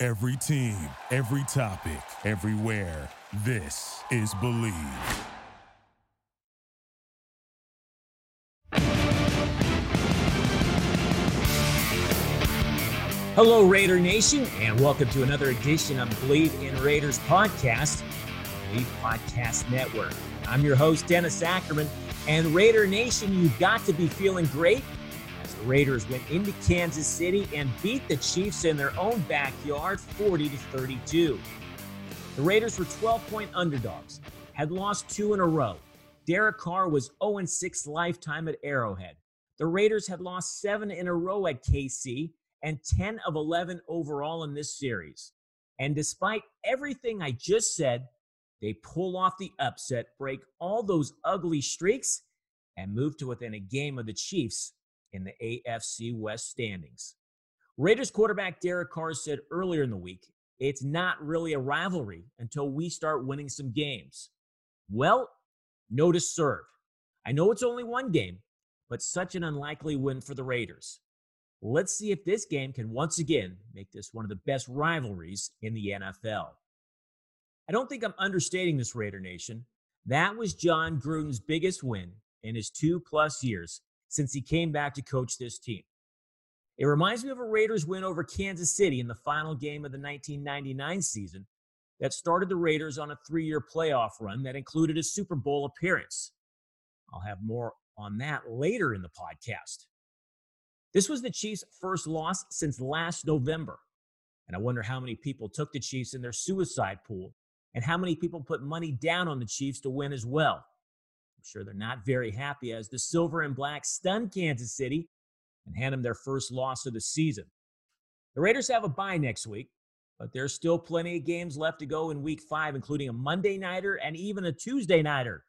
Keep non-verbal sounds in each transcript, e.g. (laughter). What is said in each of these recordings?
Every team, every topic, everywhere. This is Bleav. Hello, Raider Nation, and welcome to another edition of Bleav in Raiders podcast, Bleav Podcast Network. I'm your host, Dennis Ackerman, and Raider Nation, you've got to be feeling great Raiders went into Kansas City and beat the Chiefs in their own backyard 40 to 32. The Raiders were 12 point underdogs, had lost two in a row. Derek Carr was 0 6 lifetime at Arrowhead. The Raiders had lost seven in a row at KC and 10 of 11 overall in this series. And despite everything I just said, they pull off the upset, break all those ugly streaks, and move to within a game of the Chiefs in the AFC West standings. Raiders quarterback Derek Carr said earlier in the week, it's not really a rivalry until we start winning some games. Well, notice served. I know it's only one game, but such an unlikely win for the Raiders. Let's see if this game can once again make this one of the best rivalries in the NFL. I don't think I'm understating this, Raider Nation. That was Jon Gruden's biggest win in his two plus years since he came back to coach this team. It reminds me of a Raiders win over Kansas City in the final game of the 1999 season that started the Raiders on a three year playoff run that included a Super Bowl appearance. I'll have more on that later in the podcast. This was the Chiefs' first loss since last November. And I wonder how many people took the Chiefs in their suicide pool and how many people put money down on the Chiefs to win as well. Sure they're not very happy as the silver and black stun Kansas City and hand them their first loss of the season. The Raiders have a bye next week, but there's still plenty of games left to go in week five, including a Monday Nighter and even a Tuesday Nighter.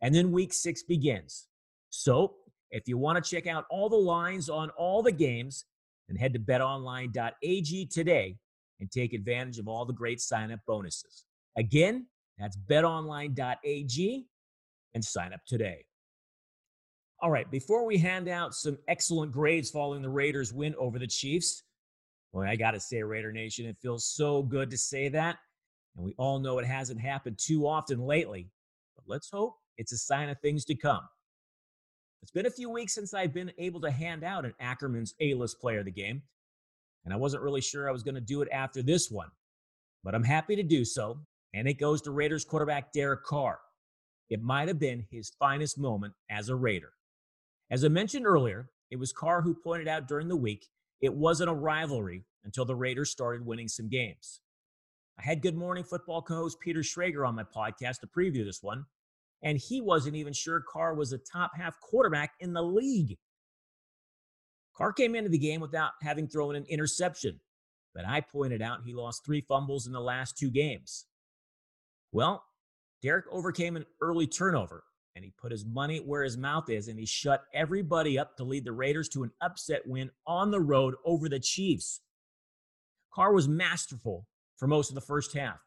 And then week six begins. So if you want to check out all the lines on all the games, then head to betonline.ag today and take advantage of all the great sign up bonuses. Again, that's betonline.ag and sign up today. All right, before we hand out some excellent grades following the Raiders' win over the Chiefs, boy, I got to say, Raider Nation, it feels so good to say that. And we all know it hasn't happened too often lately, but let's hope it's a sign of things to come. It's been a few weeks since I've been able to hand out an Ackerman's A list player of the game, and I wasn't really sure I was going to do it after this one, but I'm happy to do so. And it goes to Raiders quarterback Derek Carr. It might have been his finest moment as a Raider. As I mentioned earlier, it was Carr who pointed out during the week it wasn't a rivalry until the Raiders started winning some games. I had Good Morning Football co host Peter Schrager on my podcast to preview this one, and he wasn't even sure Carr was a top half quarterback in the league. Carr came into the game without having thrown an interception, but I pointed out he lost three fumbles in the last two games. Well, Derek overcame an early turnover and he put his money where his mouth is and he shut everybody up to lead the Raiders to an upset win on the road over the Chiefs. Carr was masterful for most of the first half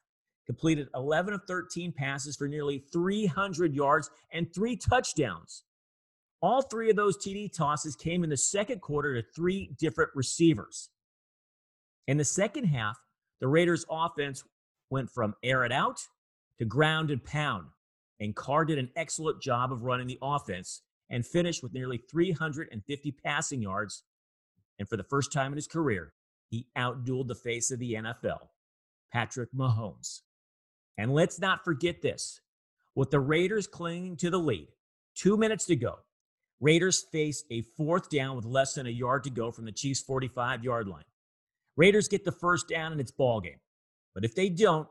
completed 11 of 13 passes for nearly 300 yards and three touchdowns. All three of those TD tosses came in the second quarter to three different receivers. In the second half, the Raiders' offense went from air it out to ground and pound, and Carr did an excellent job of running the offense and finished with nearly 350 passing yards. And for the first time in his career, he outdueled the face of the NFL, Patrick Mahomes. And let's not forget this with the Raiders clinging to the lead, two minutes to go, Raiders face a fourth down with less than a yard to go from the Chiefs' 45 yard line. Raiders get the first down and it's ball game. But if they don't,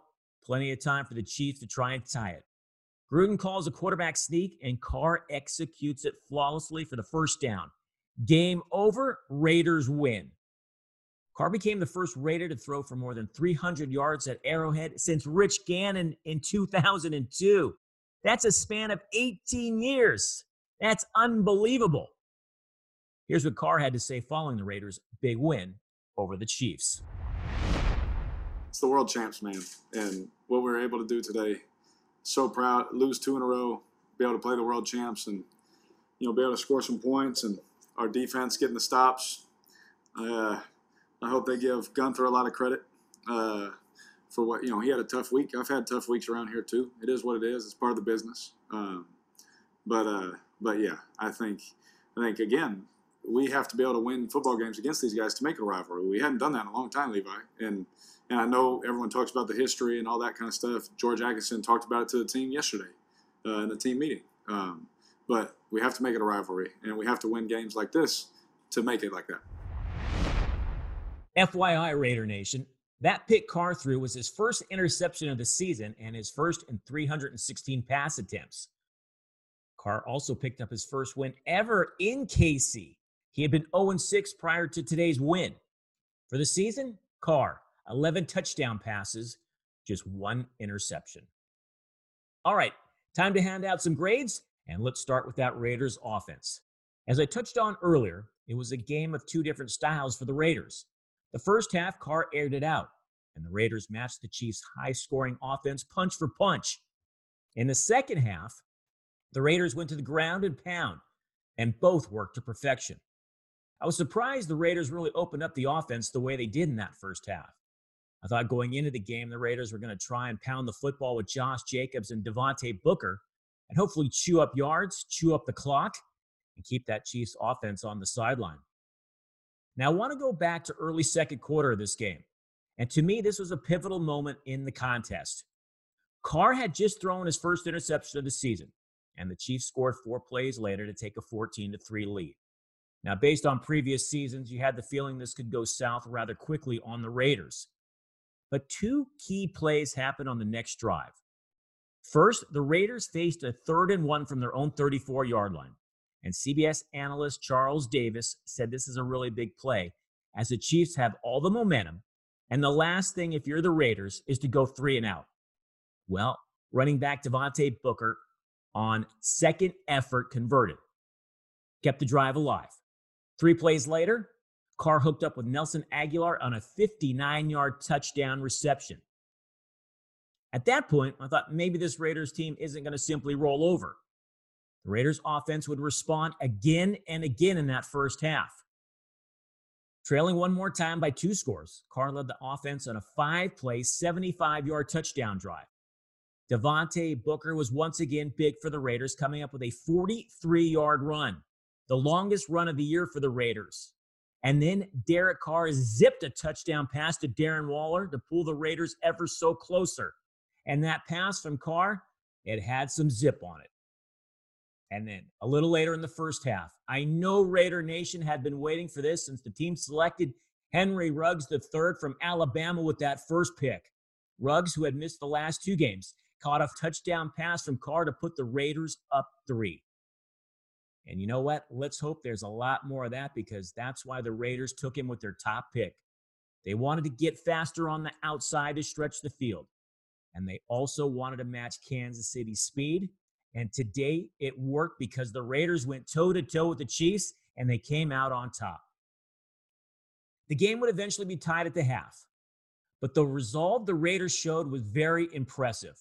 plenty of time for the Chiefs to try and tie it. Gruden calls a quarterback sneak and Carr executes it flawlessly for the first down. Game over, Raiders win. Carr became the first Raider to throw for more than 300 yards at Arrowhead since Rich Gannon in 2002. That's a span of 18 years. That's unbelievable. Here's what Carr had to say following the Raiders' big win over the Chiefs. It's the world champs, man. And what we were able to do today, so proud. Lose two in a row, be able to play the world champs and, you know, be able to score some points and our defense getting the stops. Uh, I hope they give Guenther a lot of credit uh, for what you know. He had a tough week. I've had tough weeks around here too. It is what it is. It's part of the business. Um, but uh, but yeah, I think I think again we have to be able to win football games against these guys to make a rivalry. We hadn't done that in a long time, Levi. And and I know everyone talks about the history and all that kind of stuff. George Atkinson talked about it to the team yesterday uh, in the team meeting. Um, but we have to make it a rivalry, and we have to win games like this to make it like that. FYI, Raider Nation, that pick Carr threw was his first interception of the season and his first in 316 pass attempts. Carr also picked up his first win ever in KC. He had been 0 6 prior to today's win. For the season, Carr, 11 touchdown passes, just one interception. All right, time to hand out some grades, and let's start with that Raiders offense. As I touched on earlier, it was a game of two different styles for the Raiders. The first half, Carr aired it out, and the Raiders matched the Chiefs' high scoring offense punch for punch. In the second half, the Raiders went to the ground and pound, and both worked to perfection. I was surprised the Raiders really opened up the offense the way they did in that first half. I thought going into the game, the Raiders were going to try and pound the football with Josh Jacobs and Devontae Booker and hopefully chew up yards, chew up the clock, and keep that Chiefs offense on the sideline. Now, I want to go back to early second quarter of this game. And to me, this was a pivotal moment in the contest. Carr had just thrown his first interception of the season, and the Chiefs scored four plays later to take a 14 to 3 lead. Now, based on previous seasons, you had the feeling this could go south rather quickly on the Raiders. But two key plays happened on the next drive. First, the Raiders faced a third and one from their own 34 yard line. And CBS analyst Charles Davis said this is a really big play as the Chiefs have all the momentum. And the last thing, if you're the Raiders, is to go three and out. Well, running back Devontae Booker on second effort converted, kept the drive alive. Three plays later, Carr hooked up with Nelson Agholor on a 59 yard touchdown reception. At that point, I thought maybe this Raiders team isn't going to simply roll over. The Raiders offense would respond again and again in that first half. Trailing one more time by two scores, Carr led the offense on a five play, 75 yard touchdown drive. Devontae Booker was once again big for the Raiders, coming up with a 43 yard run, the longest run of the year for the Raiders. And then Derek Carr zipped a touchdown pass to Darren Waller to pull the Raiders ever so closer. And that pass from Carr, it had some zip on it. And then a little later in the first half, I know Raider Nation had been waiting for this since the team selected Henry Ruggs III from Alabama with that first pick. Ruggs, who had missed the last two games, caught a touchdown pass from Carr to put the Raiders up three. And you know what? Let's hope there's a lot more of that because that's why the Raiders took him with their top pick. They wanted to get faster on the outside to stretch the field. And they also wanted to match Kansas City's speed and today it worked because the Raiders went toe to toe with the Chiefs and they came out on top. The game would eventually be tied at the half, but the resolve the Raiders showed was very impressive.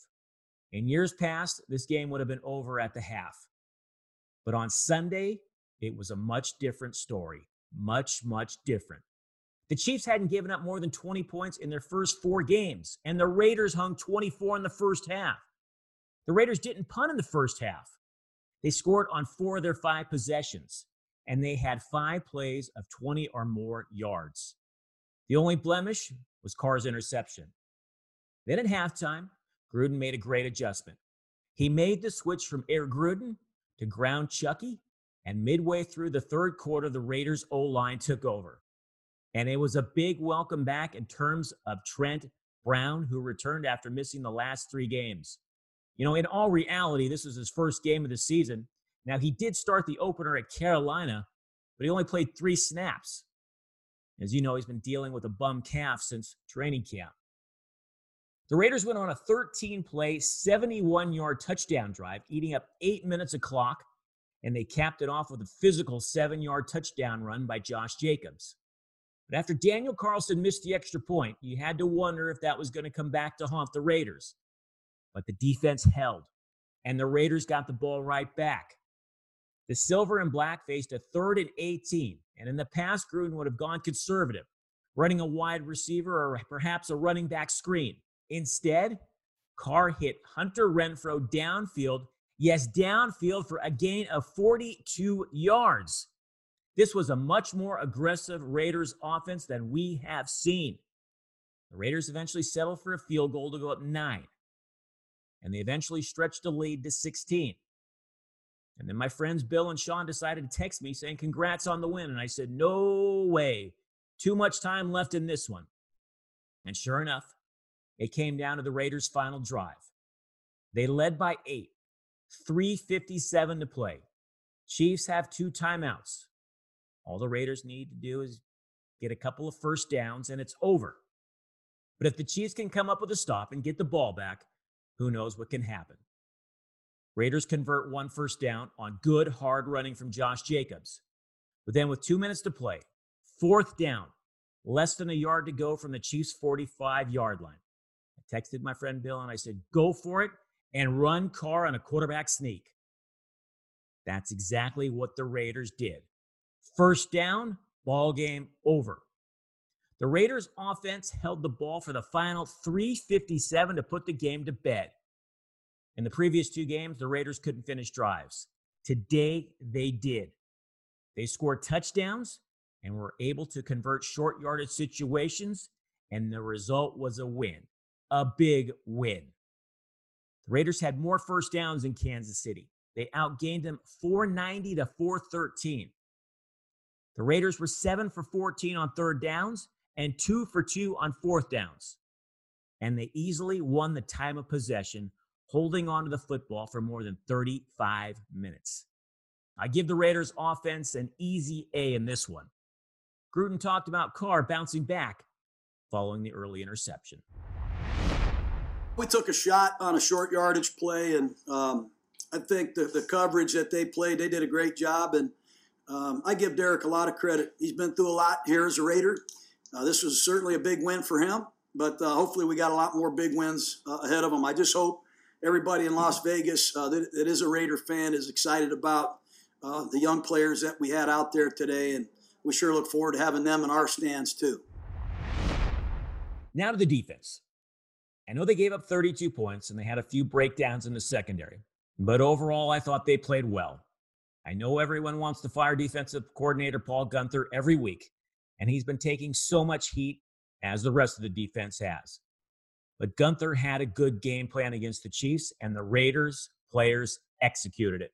In years past, this game would have been over at the half. But on Sunday, it was a much different story. Much, much different. The Chiefs hadn't given up more than 20 points in their first four games, and the Raiders hung 24 in the first half. The Raiders didn't punt in the first half. They scored on four of their five possessions, and they had five plays of 20 or more yards. The only blemish was Carr's interception. Then at halftime, Gruden made a great adjustment. He made the switch from Air Gruden to ground Chucky, and midway through the third quarter, the Raiders' O line took over. And it was a big welcome back in terms of Trent Brown, who returned after missing the last three games. You know, in all reality, this was his first game of the season. Now, he did start the opener at Carolina, but he only played three snaps. As you know, he's been dealing with a bum calf since training camp. The Raiders went on a 13 play, 71 yard touchdown drive, eating up eight minutes of clock, and they capped it off with a physical seven yard touchdown run by Josh Jacobs. But after Daniel Carlson missed the extra point, you had to wonder if that was going to come back to haunt the Raiders. But the defense held, and the Raiders got the ball right back. The silver and black faced a third and 18, and in the past, Gruden would have gone conservative, running a wide receiver or perhaps a running back screen. Instead, Carr hit Hunter Renfrow downfield, yes, downfield for a gain of 42 yards. This was a much more aggressive Raiders offense than we have seen. The Raiders eventually settled for a field goal to go up nine, and they eventually stretched the lead to 16. And then my friends Bill and Sean decided to text me saying, Congrats on the win. And I said, No way. Too much time left in this one. And sure enough, it came down to the Raiders' final drive. They led by eight, 357 to play. Chiefs have two timeouts. All the Raiders need to do is get a couple of first downs and it's over. But if the Chiefs can come up with a stop and get the ball back, who knows what can happen. Raiders convert one first down on good hard running from Josh Jacobs. But then with two minutes to play, fourth down, less than a yard to go from the Chiefs' 45 yard line. Texted my friend Bill and I said, go for it and run Carr on a quarterback sneak. That's exactly what the Raiders did. First down, ball game over. The Raiders offense held the ball for the final 357 to put the game to bed. In the previous two games, the Raiders couldn't finish drives. Today, they did. They scored touchdowns and were able to convert short yardage situations, and the result was a win, a big win. The Raiders had more first downs in Kansas City. They outgained them 490 to 413. The Raiders were 7 for 14 on third downs and 2 for 2 on fourth downs. And they easily won the time of possession holding on to the football for more than 35 minutes. I give the Raiders offense an easy A in this one. Gruden talked about Carr bouncing back following the early interception. We took a shot on a short yardage play, and um, I think the, the coverage that they played, they did a great job. And um, I give Derek a lot of credit. He's been through a lot here as a Raider. Uh, this was certainly a big win for him, but uh, hopefully we got a lot more big wins uh, ahead of him. I just hope everybody in Las Vegas uh, that, that is a Raider fan is excited about uh, the young players that we had out there today, and we sure look forward to having them in our stands too. Now to the defense. I know they gave up 32 points and they had a few breakdowns in the secondary, but overall, I thought they played well. I know everyone wants to fire defensive coordinator Paul Guenther every week, and he's been taking so much heat as the rest of the defense has. But Guenther had a good game plan against the Chiefs, and the Raiders players executed it.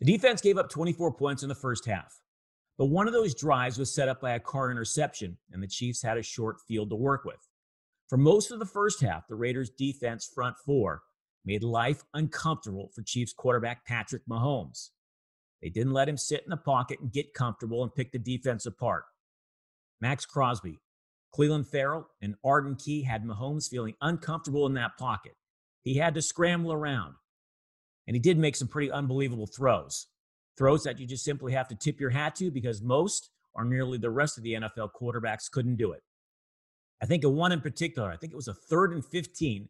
The defense gave up 24 points in the first half, but one of those drives was set up by a Carr interception, and the Chiefs had a short field to work with. For most of the first half, the Raiders' defense front four made life uncomfortable for Chiefs quarterback Patrick Mahomes. They didn't let him sit in the pocket and get comfortable and pick the defense apart. Maxx Crosby, Clelin Ferrell, and Arden Key had Mahomes feeling uncomfortable in that pocket. He had to scramble around. And he did make some pretty unbelievable throws. Throws that you just simply have to tip your hat to because most or nearly the rest of the NFL quarterbacks couldn't do it. I think of one in particular, I think it was a third and 15,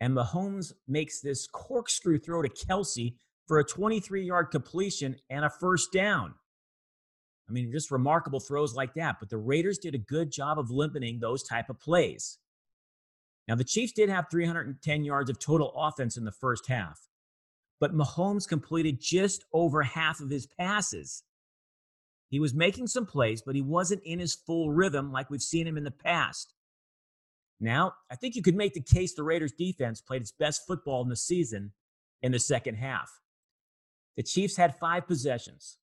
and Mahomes makes this corkscrew throw to Kelce for a 23 yard completion and a first down. I mean, just remarkable throws like that. But the Raiders did a good job of limiting those type of plays. Now, the Chiefs did have 310 yards of total offense in the first half, but Mahomes completed just over half of his passes. He was making some plays, but he wasn't in his full rhythm like we've seen him in the past. Now, I think you could make the case the Raiders defense played its best football in the season in the second half. The Chiefs had five possessions.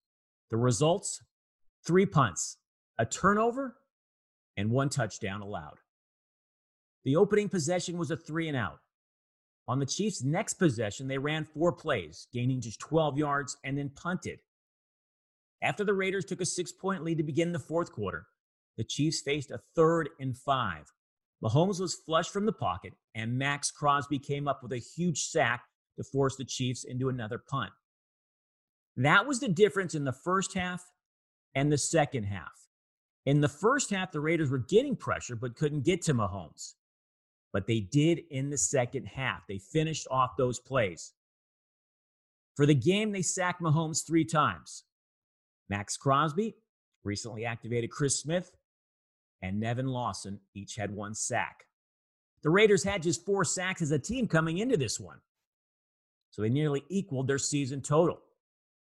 The results three punts, a turnover, and one touchdown allowed. The opening possession was a three and out. On the Chiefs' next possession, they ran four plays, gaining just 12 yards, and then punted. After the Raiders took a six point lead to begin the fourth quarter, the Chiefs faced a third and five. Mahomes was flushed from the pocket, and Maxx Crosby came up with a huge sack to force the Chiefs into another punt. That was the difference in the first half and the second half. In the first half, the Raiders were getting pressure but couldn't get to Mahomes. But they did in the second half. They finished off those plays. For the game, they sacked Mahomes three times. Maxx Crosby, recently activated Chris Smith, and Nevin Lawson each had one sack. The Raiders had just four sacks as a team coming into this one. So they nearly equaled their season total.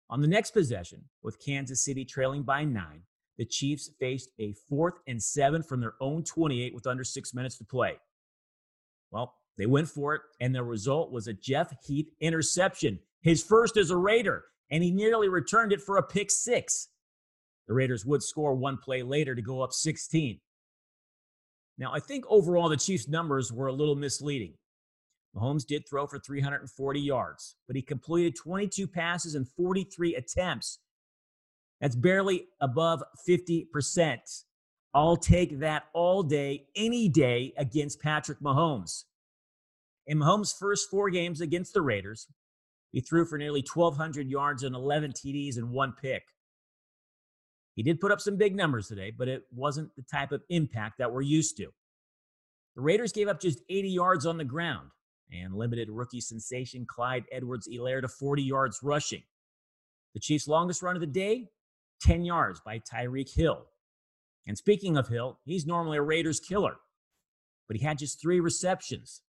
On the next possession, with Kansas City trailing by nine, the Chiefs faced a fourth and seven from their own 28 with under six minutes to play. Well, they went for it, and the result was a Jeff Heath interception, his first as a Raider, and he nearly returned it for a pick six. The Raiders would score one play later to go up 16. Now, I think overall the Chiefs' numbers were a little misleading. Mahomes did throw for 340 yards, but he completed 22 passes and 43 attempts. That's barely above 50%. I'll take that all day, any day against Patrick Mahomes. In Mahomes' first four games against the Raiders, he threw for nearly 1,200 yards and 11 TDs and one pick. He did put up some big numbers today, but it wasn't the type of impact that we're used to. The Raiders gave up just 80 yards on the ground and limited rookie sensation Clyde Edwards Helaire to 40 yards rushing. The Chiefs' longest run of the day, 10 yards by Tyreek Hill. And speaking of Hill, he's normally a Raiders killer, but he had just three receptions.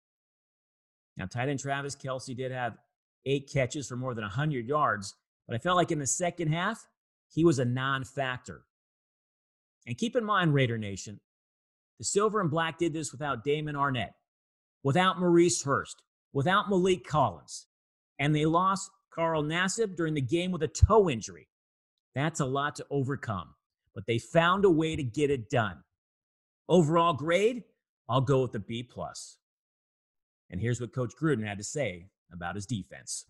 Now, tight end Travis Kelce did have eight catches for more than 100 yards, but I felt like in the second half, he was a non factor. And keep in mind, Raider Nation, the Silver and Black did this without Damon Arnette, without Maurice Hurst, without Maliek Collins. And they lost Carl Nassib during the game with a toe injury. That's a lot to overcome, but they found a way to get it done. Overall grade, I'll go with a B plus. And here's what Coach Gruden had to say about his defense.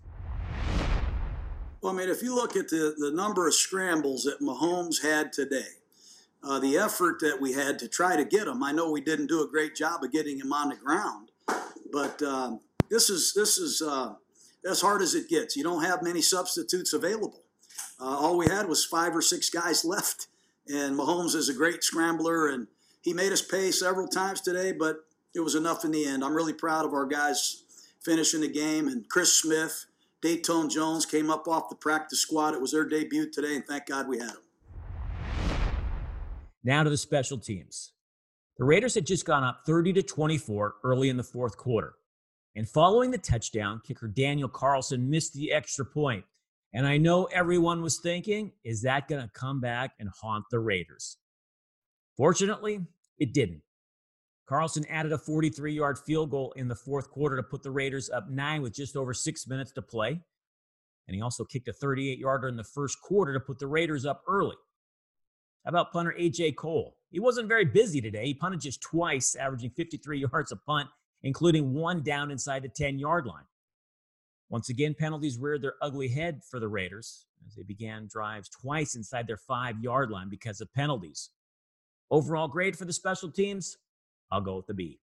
Well, I mean, if you look at the, the number of scrambles that Mahomes had today, uh, the effort that we had to try to get him, I know we didn't do a great job of getting him on the ground, but um, this is this is uh, as hard as it gets. You don't have many substitutes available. Uh, all we had was five or six guys (laughs) left, and Mahomes is a great scrambler, and he made us pay several times today, but it was enough in the end. I'm really proud of our guys finishing the game, and Chris Smith Datone Jones came up off the practice squad. It was their debut today, and thank God we had them. Now to the special teams. The Raiders had just gone up 30 to 24 early in the fourth quarter. And following the touchdown, kicker Daniel Carlson missed the extra point. And I know everyone was thinking, is that going to come back and haunt the Raiders? Fortunately, it didn't. Carlson added a 43 yard field goal in the fourth quarter to put the Raiders up nine with just over six minutes to play. And he also kicked a 38 yarder in the first quarter to put the Raiders up early. How about punter A.J. Cole? He wasn't very busy today. He punted just twice, averaging 53 (laughs) yards a punt, including one down inside the 10 yard line. Once again, penalties reared their ugly head for the Raiders as they began drives twice inside their five yard line because of penalties. Overall grade for the special teams I'll go with the B.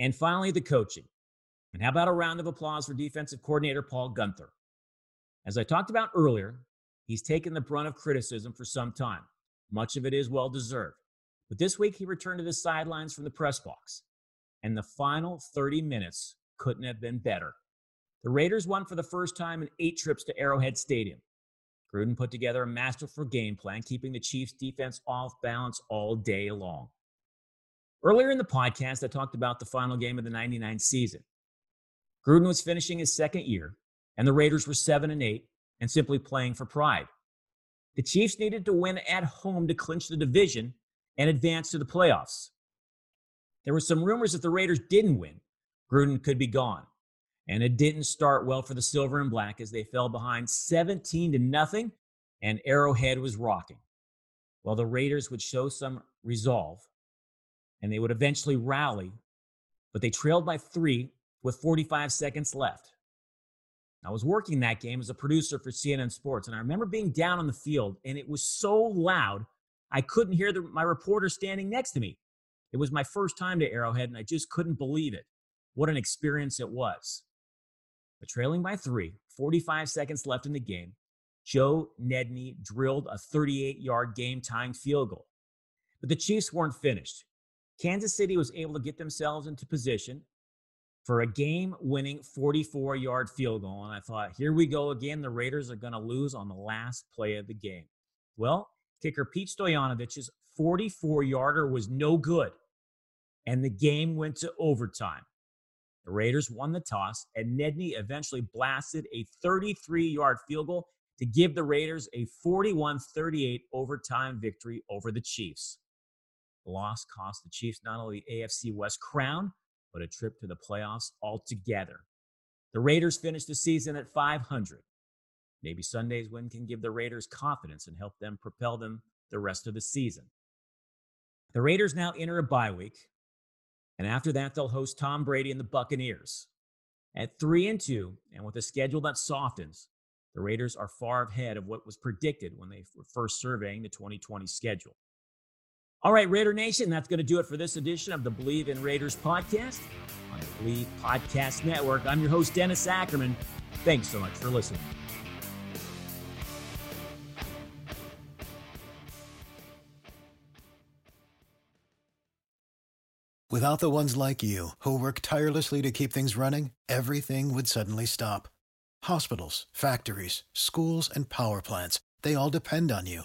And finally, the coaching. And how about a round of applause for defensive coordinator Paul Guenther? As I talked about earlier, he's taken the brunt of criticism for some time. Much of it is well deserved. But this week, he returned to the sidelines from the press box. And the final 30 minutes couldn't have been better. The Raiders won for the first time in eight trips to Arrowhead Stadium. Gruden put together a masterful game plan, keeping the Chiefs' defense off balance all day long. Earlier in the podcast, I talked about the final game of the 99 season. Gruden was finishing his second year, and the Raiders were 7 and 8 and simply playing for pride. The Chiefs needed to win at home to clinch the division and advance to the playoffs. There were some rumors that the Raiders didn't win, Gruden could be gone. And it didn't start well for the Silver and Black as they fell behind 17 to nothing and Arrowhead was rocking. While the Raiders would show some resolve and they would eventually rally, but they trailed by three with 45 seconds left. I was working that game as a producer for CNN Sports, and I remember being down on the field, and it was so loud I couldn't hear the, my reporter standing next to me. It was my first time to Arrowhead, and I just couldn't believe it. What an experience it was. But trailing by three, 45 seconds left in the game, Joe Nedney drilled a 38 yard game tying field goal. But the Chiefs weren't finished. Kansas City was able to get themselves into position for a game winning 44 yard field goal. And I thought, here we go again. The Raiders are going to lose on the last play of the game. Well, kicker Pete Stoyanovich's 44 yarder was no good. And the game went to overtime. The Raiders won the toss, and Nedney eventually blasted a 33 yard field goal to give the Raiders a 41 38 overtime victory over the Chiefs. Loss cost the Chiefs not only the AFC West crown, but a trip to the playoffs altogether. The Raiders finished the season at 500. Maybe Sunday's win can give the Raiders confidence and help them propel them the rest of the season. The Raiders now enter a bye week, and after that, they'll host Tom Brady and the Buccaneers. At 3 and 2, and with a schedule that softens, the Raiders are far ahead of what was predicted when they were first surveying the 2020 schedule. All right, Raider Nation, that's going to do it for this edition of the Bleav in Raiders podcast on the Bleav Podcast Network. I'm your host, Dennis Ackerman. Thanks so much for listening. Without the ones like you, who work tirelessly to keep things running, everything would suddenly stop. Hospitals, factories, schools, and power plants, they all depend on you.